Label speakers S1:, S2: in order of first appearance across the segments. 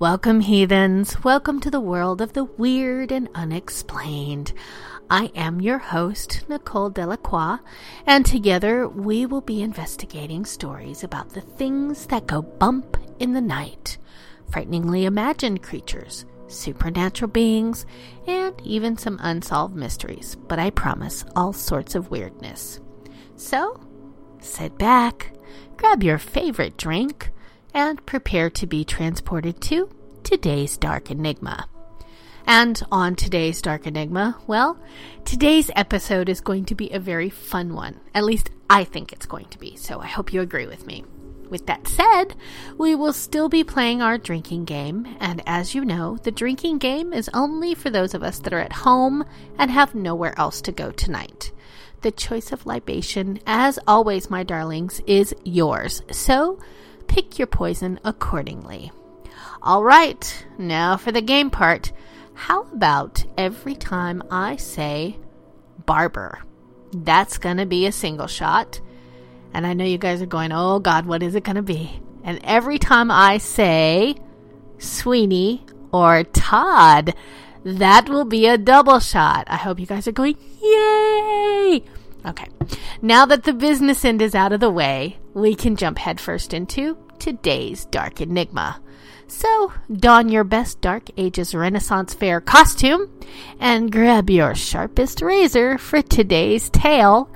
S1: Welcome, heathens. Welcome to the world of the weird and unexplained. I am your host, Nicole Delacroix, and together we will be investigating stories about the things that go bump in the night, frighteningly imagined creatures, supernatural beings, and even some unsolved mysteries, but I promise all sorts of weirdness. So, sit back, grab your favorite drink, and prepare to be transported to today's dark enigma. And on today's Dark Enigma, well, today's episode is going to be a very fun one. At least I think it's going to be, so I hope you agree with me. With that said, we will still be playing our drinking game, and as you know, the drinking game is only for those of us that are at home and have nowhere else to go tonight. The choice of libation, as always, my darlings, is yours, so pick your poison accordingly. All right, now for the game part. How about every time I say barber? That's going to be a single shot. And I know you guys are going, oh God, what is it going to be? And every time I say Sweeney or Todd, that will be a double shot. I hope you guys are going, yay! Okay, now that the business end is out of the way, we can jump headfirst into today's Dark Enigma. So, don your best Dark Ages Renaissance Fair costume and grab your sharpest razor for today's tale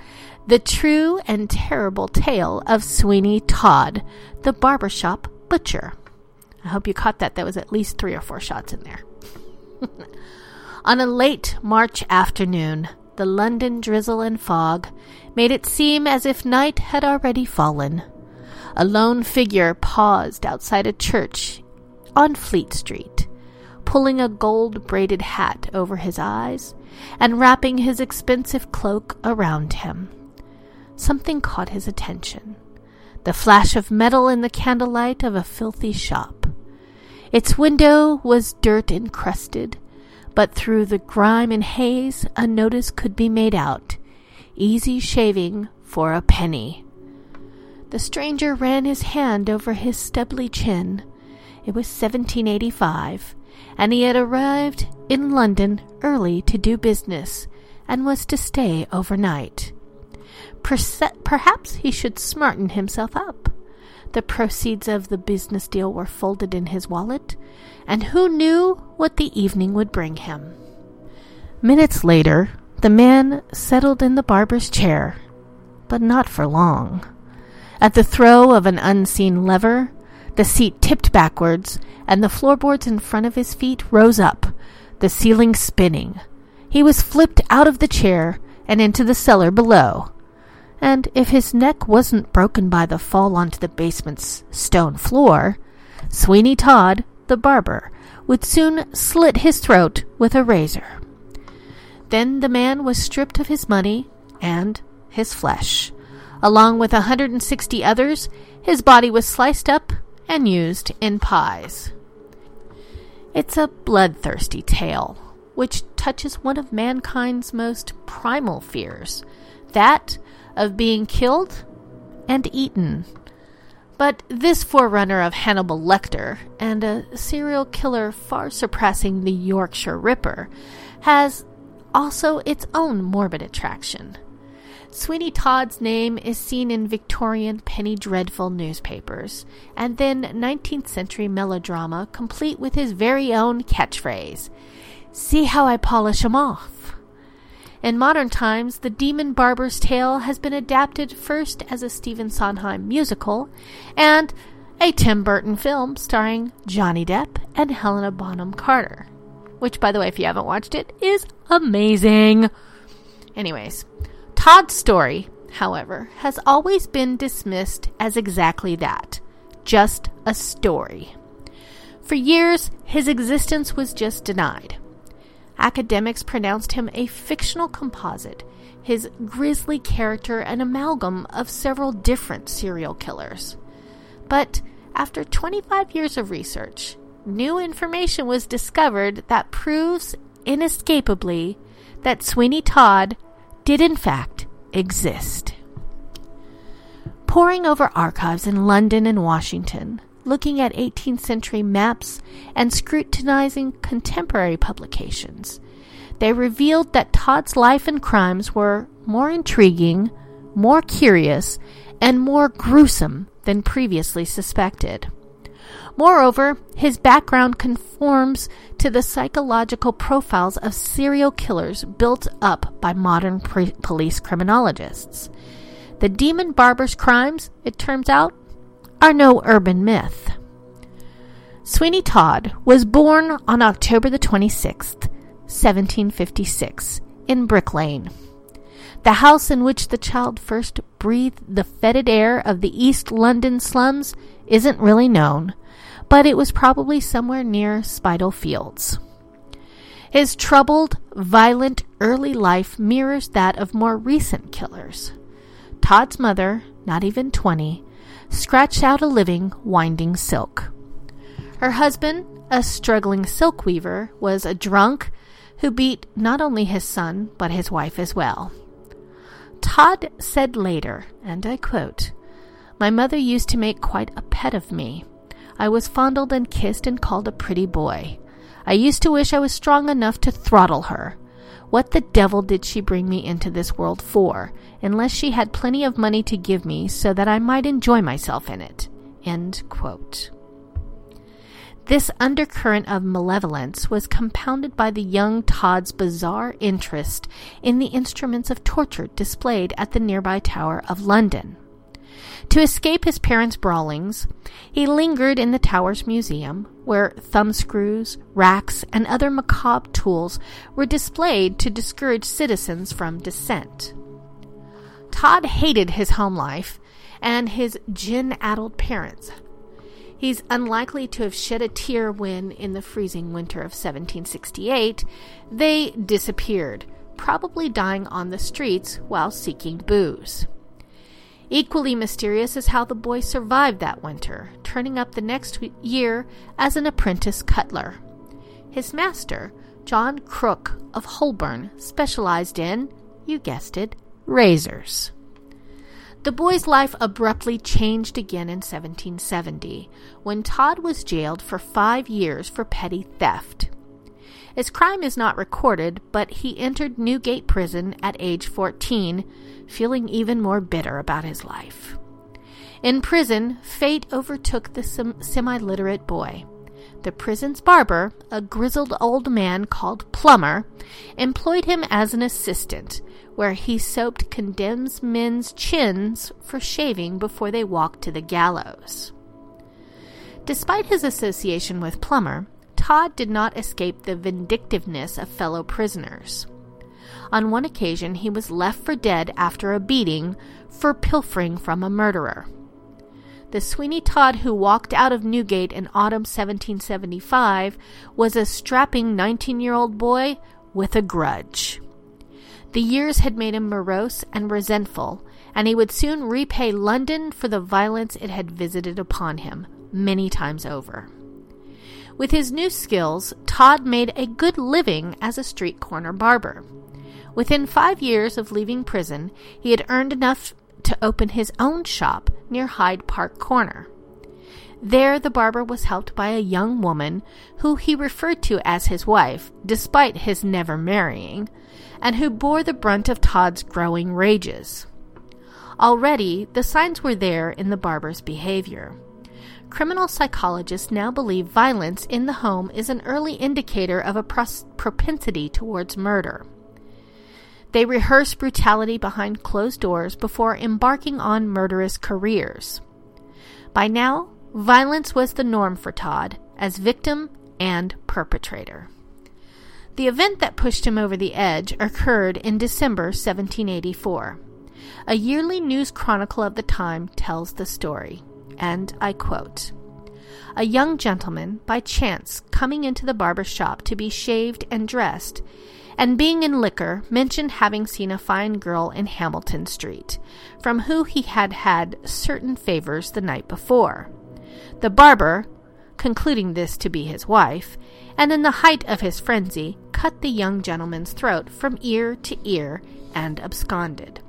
S1: The True and Terrible Tale of Sweeney Todd, the Barbershop Butcher. I hope you caught that. That was at least three or four shots in there. On a late March afternoon, the London drizzle and fog made it seem as if night had already fallen. A lone figure paused outside a church on Fleet Street, pulling a gold braided hat over his eyes and wrapping his expensive cloak around him. Something caught his attention the flash of metal in the candlelight of a filthy shop. Its window was dirt encrusted, but through the grime and haze a notice could be made out easy shaving for a penny. The stranger ran his hand over his stubbly chin it was 1785, and he had arrived in London early to do business and was to stay overnight. Perhaps he should smarten himself up. The proceeds of the business deal were folded in his wallet, and who knew what the evening would bring him? Minutes later, the man settled in the barber's chair, but not for long. At the throw of an unseen lever, the seat tipped backwards, and the floorboards in front of his feet rose up, the ceiling spinning. He was flipped out of the chair and into the cellar below. And if his neck wasn't broken by the fall onto the basement's stone floor, Sweeney Todd, the barber, would soon slit his throat with a razor. Then the man was stripped of his money, and his flesh. Along with 160 others, his body was sliced up and used in pies. It's a bloodthirsty tale, which touches one of mankind's most primal fears that of being killed and eaten. But this forerunner of Hannibal Lecter and a serial killer far surpassing the Yorkshire Ripper has also its own morbid attraction. Sweeney Todd's name is seen in Victorian penny dreadful newspapers, and then 19th century melodrama, complete with his very own catchphrase See how I polish 'em off. In modern times, The Demon Barber's Tale has been adapted first as a Stephen Sondheim musical and a Tim Burton film starring Johnny Depp and Helena Bonham Carter. Which, by the way, if you haven't watched it, is amazing. Anyways, Todd's story, however, has always been dismissed as exactly that just a story. For years, his existence was just denied. Academics pronounced him a fictional composite, his grisly character an amalgam of several different serial killers. But after 25 years of research, new information was discovered that proves inescapably that Sweeney Todd did in fact exist. Poring over archives in London and Washington, looking at 18th century maps and scrutinizing contemporary publications. They revealed that Todd's life and crimes were more intriguing, more curious, and more gruesome than previously suspected. Moreover, his background conforms to the psychological profiles of serial killers built up by modern pre- police criminologists. The demon barber's crimes, it turns out, are no urban myth. Sweeney Todd was born on October the 26th, 1756, in Brick Lane. The house in which the child first breathed the fetid air of the East London slums isn't really known, but it was probably somewhere near Spitalfields. His troubled, violent early life mirrors that of more recent killers. Todd's mother, not even 20, scratched out a living winding silk. Her husband, a struggling silk weaver, was a drunk who beat not only his son, but his wife as well. Todd said later, and I quote, My mother used to make quite a pet of me. I was fondled and kissed and called a pretty boy. I used to wish I was strong enough to throttle her. What the devil did she bring me into this world for, unless she had plenty of money to give me so that I might enjoy myself in it? This undercurrent of malevolence was compounded by the young Todd's bizarre interest in the instruments of torture displayed at the nearby Tower of London. To escape his parents' brawlings, he lingered in the Tower's museum, where thumbscrews, racks, and other macabre tools were displayed to discourage citizens from dissent. Todd hated his home life and his gin addled parents. He's unlikely to have shed a tear when, in the freezing winter of 1768, they disappeared, probably dying on the streets while seeking booze. Equally mysterious is how the boy survived that winter, turning up the next year as an apprentice cutler. His master, John Crook of Holborn, specialized in, you guessed it, razors. The boy's life abruptly changed again in 1770, when Todd was jailed for five years for petty theft. His crime is not recorded, but he entered Newgate Prison at age 14, feeling even more bitter about his life. In prison, fate overtook the semi literate boy. The prison's barber, a grizzled old man called Plummer, employed him as an assistant, where he soaped condemned men's chins for shaving before they walked to the gallows. Despite his association with Plummer, Todd did not escape the vindictiveness of fellow prisoners. On one occasion, he was left for dead after a beating for pilfering from a murderer. The Sweeney Todd who walked out of Newgate in autumn 1775 was a strapping 19 year old boy with a grudge. The years had made him morose and resentful, and he would soon repay London for the violence it had visited upon him many times over. With his new skills, Todd made a good living as a street corner barber. Within five years of leaving prison, he had earned enough to open his own shop near Hyde Park Corner. There, the barber was helped by a young woman who he referred to as his wife, despite his never marrying, and who bore the brunt of Todd's growing rages. Already, the signs were there in the barber's behavior. Criminal psychologists now believe violence in the home is an early indicator of a pros- propensity towards murder. They rehearse brutality behind closed doors before embarking on murderous careers. By now, violence was the norm for Todd as victim and perpetrator. The event that pushed him over the edge occurred in December 1784. A yearly news chronicle of the time tells the story and I quote A young gentleman, by chance coming into the barber's shop to be shaved and dressed, and being in liquor, mentioned having seen a fine girl in Hamilton Street, from who he had had certain favors the night before. The barber, concluding this to be his wife, and in the height of his frenzy, cut the young gentleman's throat from ear to ear and absconded.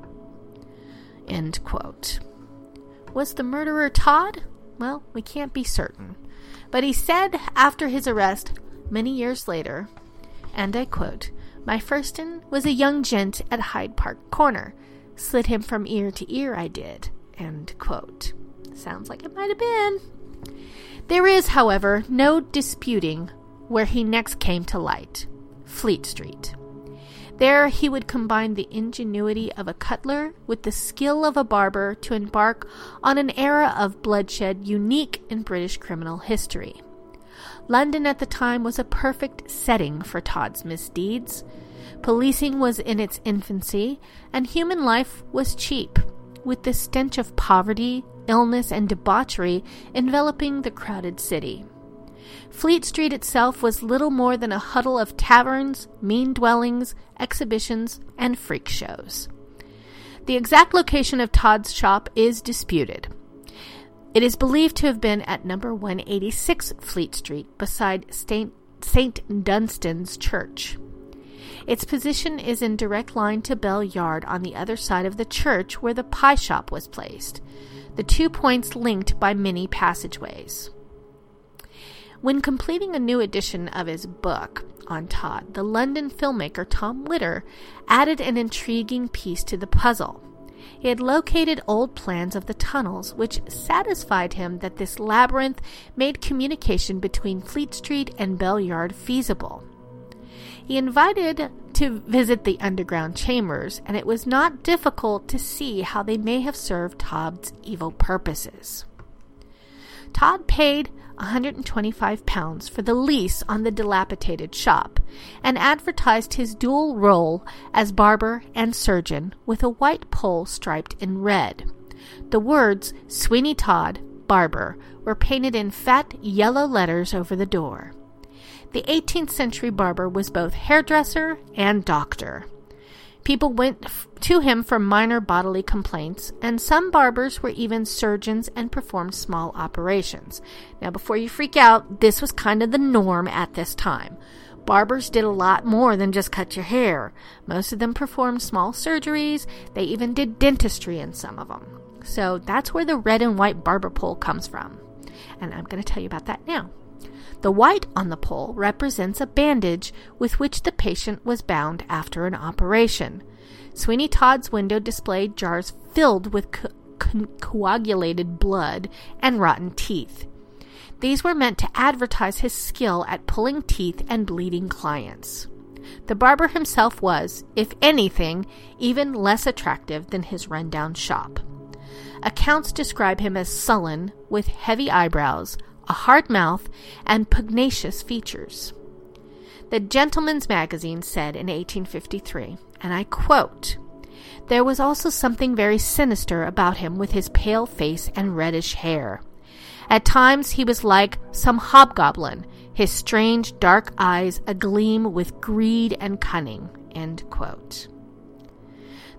S1: Was the murderer Todd? Well, we can't be certain. But he said after his arrest, many years later, and I quote, My firstin was a young gent at Hyde Park Corner. Slit him from ear to ear, I did. End quote. Sounds like it might have been. There is, however, no disputing where he next came to light Fleet Street. There he would combine the ingenuity of a cutler with the skill of a barber to embark on an era of bloodshed unique in British criminal history. London at the time was a perfect setting for Todd's misdeeds. Policing was in its infancy, and human life was cheap, with the stench of poverty, illness, and debauchery enveloping the crowded city. Fleet Street itself was little more than a huddle of taverns, mean dwellings, exhibitions, and freak shows. The exact location of Todd's shop is disputed. It is believed to have been at number 186 Fleet Street beside St. Dunstan's Church. Its position is in direct line to Bell Yard on the other side of the church where the pie shop was placed, the two points linked by many passageways. When completing a new edition of his book on Todd, the London filmmaker Tom Litter added an intriguing piece to the puzzle. He had located old plans of the tunnels, which satisfied him that this labyrinth made communication between Fleet Street and Bell Yard feasible. He invited to visit the underground chambers, and it was not difficult to see how they may have served Todd's evil purposes. Todd paid £125 for the lease on the dilapidated shop and advertised his dual role as barber and surgeon with a white pole striped in red. The words Sweeney Todd, barber, were painted in fat yellow letters over the door. The 18th century barber was both hairdresser and doctor. People went to him for minor bodily complaints, and some barbers were even surgeons and performed small operations. Now, before you freak out, this was kind of the norm at this time. Barbers did a lot more than just cut your hair. Most of them performed small surgeries, they even did dentistry in some of them. So that's where the red and white barber pole comes from. And I'm going to tell you about that now. The white on the pole represents a bandage with which the patient was bound after an operation. Sweeney Todd's window displayed jars filled with co- co- coagulated blood and rotten teeth. These were meant to advertise his skill at pulling teeth and bleeding clients. The barber himself was, if anything, even less attractive than his rundown shop. Accounts describe him as sullen, with heavy eyebrows, a hard mouth, and pugnacious features. The Gentleman's Magazine said in 1853, and I quote, There was also something very sinister about him with his pale face and reddish hair. At times he was like some hobgoblin, his strange dark eyes agleam with greed and cunning.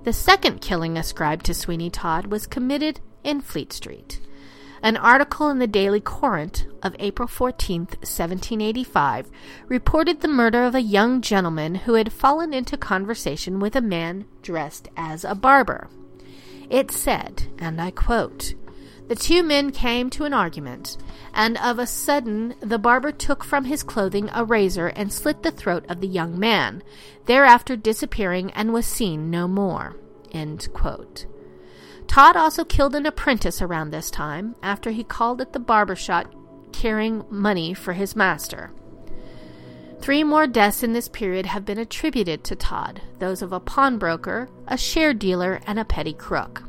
S1: The second killing ascribed to Sweeney Todd was committed in Fleet Street. An article in the Daily Courant of April 14, 1785, reported the murder of a young gentleman who had fallen into conversation with a man dressed as a barber. It said, and I quote, The two men came to an argument, and of a sudden the barber took from his clothing a razor and slit the throat of the young man, thereafter disappearing and was seen no more. Todd also killed an apprentice around this time after he called at the barber shop carrying money for his master. Three more deaths in this period have been attributed to Todd those of a pawnbroker, a share dealer, and a petty crook.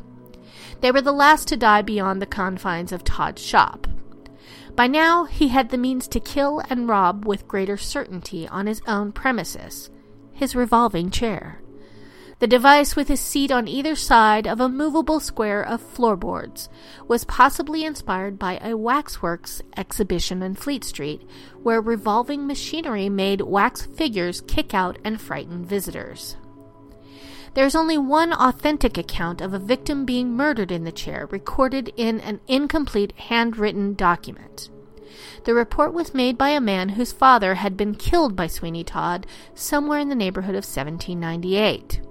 S1: They were the last to die beyond the confines of Todd's shop. By now, he had the means to kill and rob with greater certainty on his own premises his revolving chair the device with a seat on either side of a movable square of floorboards was possibly inspired by a waxworks exhibition in Fleet Street, where revolving machinery made wax figures kick out and frighten visitors. There is only one authentic account of a victim being murdered in the chair, recorded in an incomplete handwritten document. The report was made by a man whose father had been killed by Sweeney Todd somewhere in the neighborhood of 1798.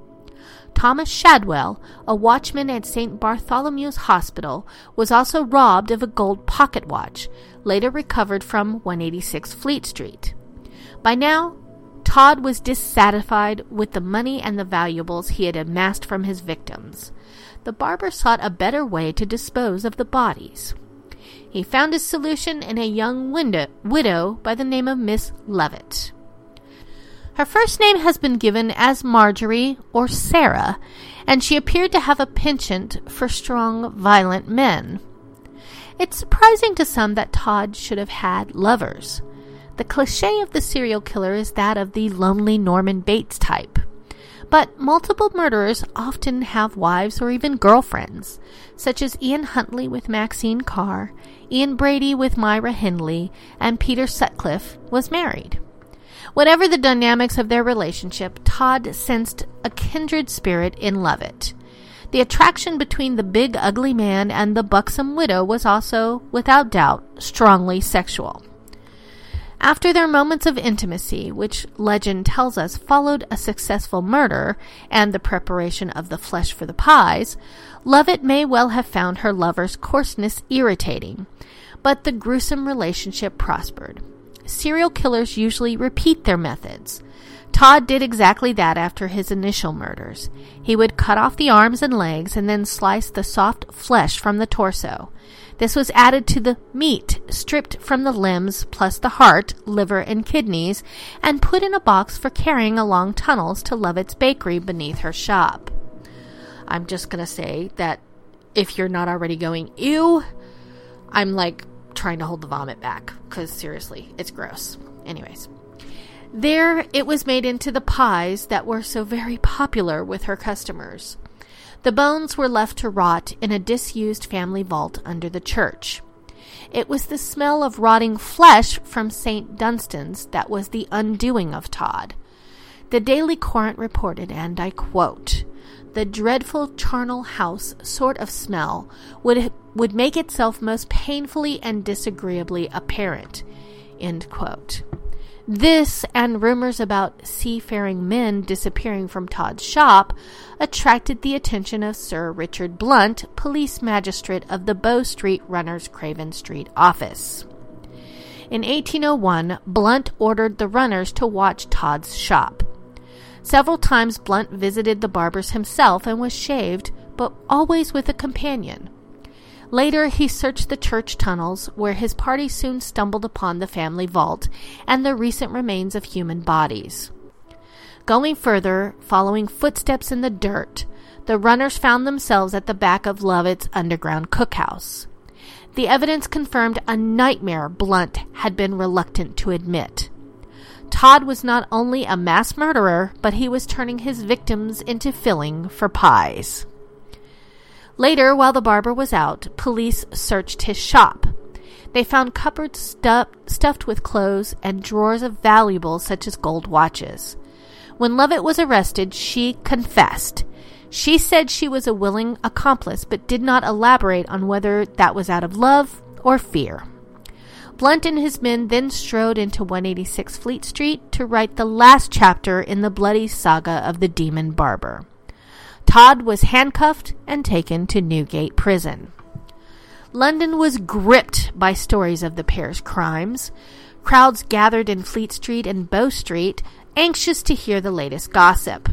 S1: Thomas Shadwell, a watchman at St. Bartholomew's Hospital, was also robbed of a gold pocket watch, later recovered from 186 Fleet Street. By now, Todd was dissatisfied with the money and the valuables he had amassed from his victims. The barber sought a better way to dispose of the bodies. He found his solution in a young widow by the name of Miss Lovett. Her first name has been given as Marjorie or Sarah, and she appeared to have a penchant for strong, violent men. It's surprising to some that Todd should have had lovers. The cliche of the serial killer is that of the lonely Norman Bates type. But multiple murderers often have wives or even girlfriends, such as Ian Huntley with Maxine Carr, Ian Brady with Myra Hindley, and Peter Sutcliffe was married. Whatever the dynamics of their relationship, Todd sensed a kindred spirit in Lovett. The attraction between the big, ugly man and the buxom widow was also, without doubt, strongly sexual. After their moments of intimacy, which legend tells us followed a successful murder and the preparation of the flesh for the pies, Lovett may well have found her lover's coarseness irritating, but the gruesome relationship prospered serial killers usually repeat their methods. Todd did exactly that after his initial murders. He would cut off the arms and legs and then slice the soft flesh from the torso. This was added to the meat stripped from the limbs plus the heart, liver, and kidneys and put in a box for carrying along tunnels to Lovett's bakery beneath her shop. I'm just going to say that if you're not already going, ew, I'm like trying to hold the vomit back because seriously, it's gross. Anyways, there it was made into the pies that were so very popular with her customers. The bones were left to rot in a disused family vault under the church. It was the smell of rotting flesh from St. Dunstan's that was the undoing of Todd. The Daily Courant reported, and I quote, the dreadful charnel house sort of smell would would make itself most painfully and disagreeably apparent. This and rumors about seafaring men disappearing from Todd's shop attracted the attention of Sir Richard Blunt, police magistrate of the Bow Street Runners Craven Street office. In 1801, Blunt ordered the runners to watch Todd's shop. Several times Blunt visited the barber's himself and was shaved, but always with a companion. Later, he searched the church tunnels, where his party soon stumbled upon the family vault and the recent remains of human bodies. Going further, following footsteps in the dirt, the runners found themselves at the back of Lovett's underground cookhouse. The evidence confirmed a nightmare Blunt had been reluctant to admit. Todd was not only a mass murderer, but he was turning his victims into filling for pies. Later, while the barber was out, police searched his shop. They found cupboards stuffed with clothes and drawers of valuables such as gold watches. When Lovett was arrested, she confessed. She said she was a willing accomplice, but did not elaborate on whether that was out of love or fear. Blunt and his men then strode into 186 Fleet Street to write the last chapter in the bloody saga of the Demon Barber. Todd was handcuffed and taken to Newgate Prison. London was gripped by stories of the pair's crimes. Crowds gathered in Fleet Street and Bow Street, anxious to hear the latest gossip.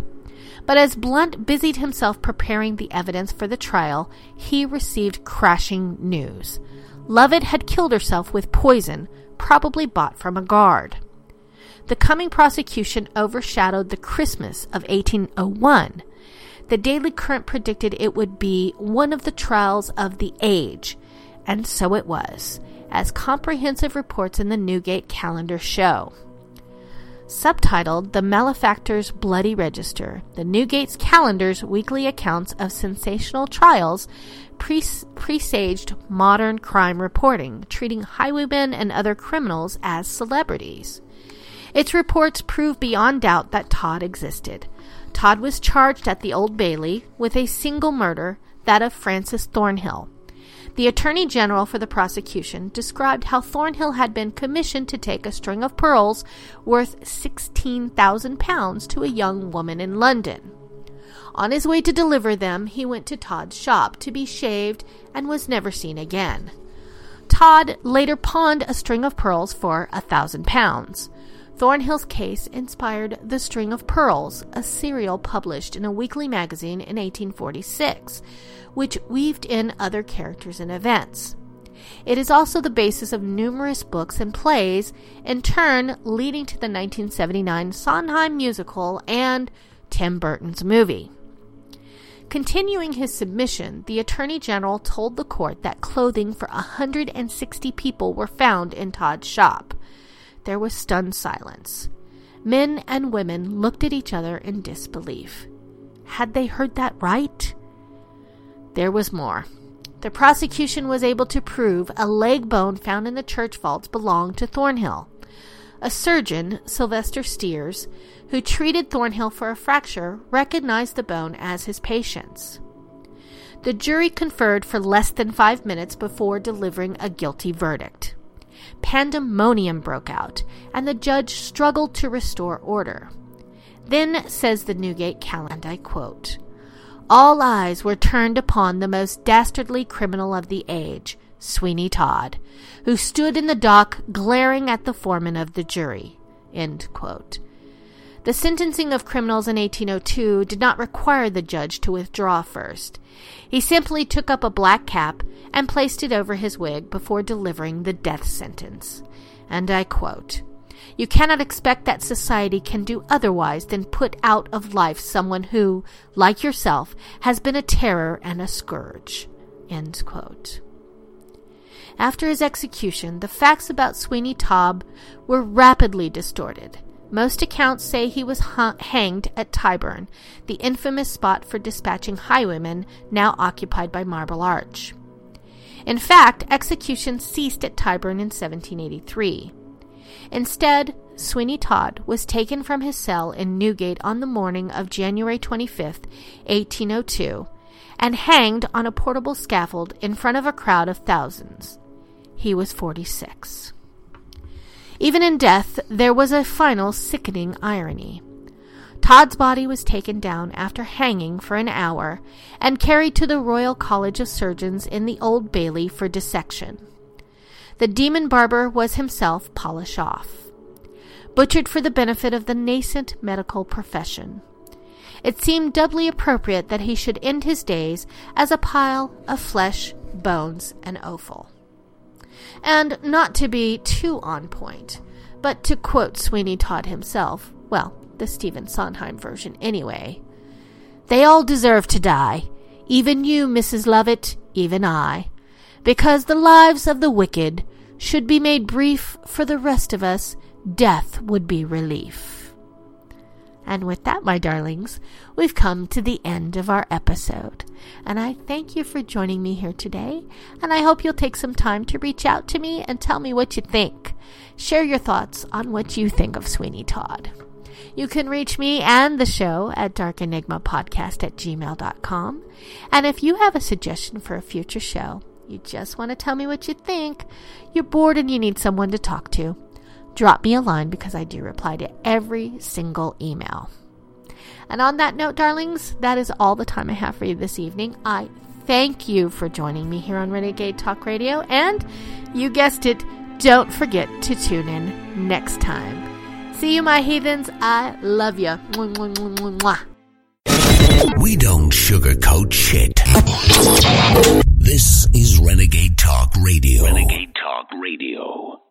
S1: But as Blunt busied himself preparing the evidence for the trial, he received crashing news. Lovett had killed herself with poison, probably bought from a guard. The coming prosecution overshadowed the Christmas of 1801. The Daily Courant predicted it would be one of the trials of the age, and so it was, as comprehensive reports in the Newgate calendar show. Subtitled The Malefactor's Bloody Register, the Newgate's calendar's weekly accounts of sensational trials pres- presaged modern crime reporting, treating highwaymen and other criminals as celebrities. Its reports prove beyond doubt that Todd existed. Todd was charged at the Old Bailey with a single murder, that of Francis Thornhill. The Attorney General for the prosecution described how Thornhill had been commissioned to take a string of pearls worth £16,000 to a young woman in London. On his way to deliver them, he went to Todd's shop to be shaved and was never seen again. Todd later pawned a string of pearls for a thousand pounds. Thornhill's case inspired The String of Pearls, a serial published in a weekly magazine in 1846, which weaved in other characters and events. It is also the basis of numerous books and plays, in turn leading to the 1979 Sondheim musical and Tim Burton's movie. Continuing his submission, the Attorney General told the court that clothing for 160 people were found in Todd's shop. There was stunned silence. Men and women looked at each other in disbelief. Had they heard that right? There was more. The prosecution was able to prove a leg bone found in the church vaults belonged to Thornhill. A surgeon, Sylvester Steers, who treated Thornhill for a fracture, recognized the bone as his patient's. The jury conferred for less than five minutes before delivering a guilty verdict pandemonium broke out, and the judge struggled to restore order. Then, says the Newgate calendar, I quote, all eyes were turned upon the most dastardly criminal of the age, Sweeney Todd, who stood in the dock glaring at the foreman of the jury. The sentencing of criminals in 1802 did not require the judge to withdraw first. He simply took up a black cap and placed it over his wig before delivering the death sentence. And I quote, You cannot expect that society can do otherwise than put out of life someone who, like yourself, has been a terror and a scourge. End quote. After his execution, the facts about Sweeney Todd were rapidly distorted. Most accounts say he was hanged at Tyburn, the infamous spot for dispatching highwaymen now occupied by Marble Arch. In fact, executions ceased at Tyburn in 1783. Instead, Sweeney Todd was taken from his cell in Newgate on the morning of January 25, 1802, and hanged on a portable scaffold in front of a crowd of thousands. He was 46. Even in death, there was a final sickening irony. Todd's body was taken down after hanging for an hour and carried to the Royal College of Surgeons in the Old Bailey for dissection. The demon barber was himself polished off, butchered for the benefit of the nascent medical profession. It seemed doubly appropriate that he should end his days as a pile of flesh, bones, and offal. And not to be too on point, but to quote Sweeney Todd himself, well, the Stephen Sondheim version anyway. They all deserve to die, even you, Mrs. Lovett, even I, because the lives of the wicked should be made brief for the rest of us, death would be relief. And with that, my darlings, we've come to the end of our episode. And I thank you for joining me here today. And I hope you'll take some time to reach out to me and tell me what you think. Share your thoughts on what you think of Sweeney Todd. You can reach me and the show at darkenigmapodcast at gmail.com. And if you have a suggestion for a future show, you just want to tell me what you think, you're bored and you need someone to talk to, drop me a line because I do reply to every single email. And on that note, darlings, that is all the time I have for you this evening. I thank you for joining me here on Renegade Talk Radio. And you guessed it, don't forget to tune in next time. See you, my heathens. I love you.
S2: We don't sugarcoat shit. This is Renegade Talk Radio. Renegade Talk Radio.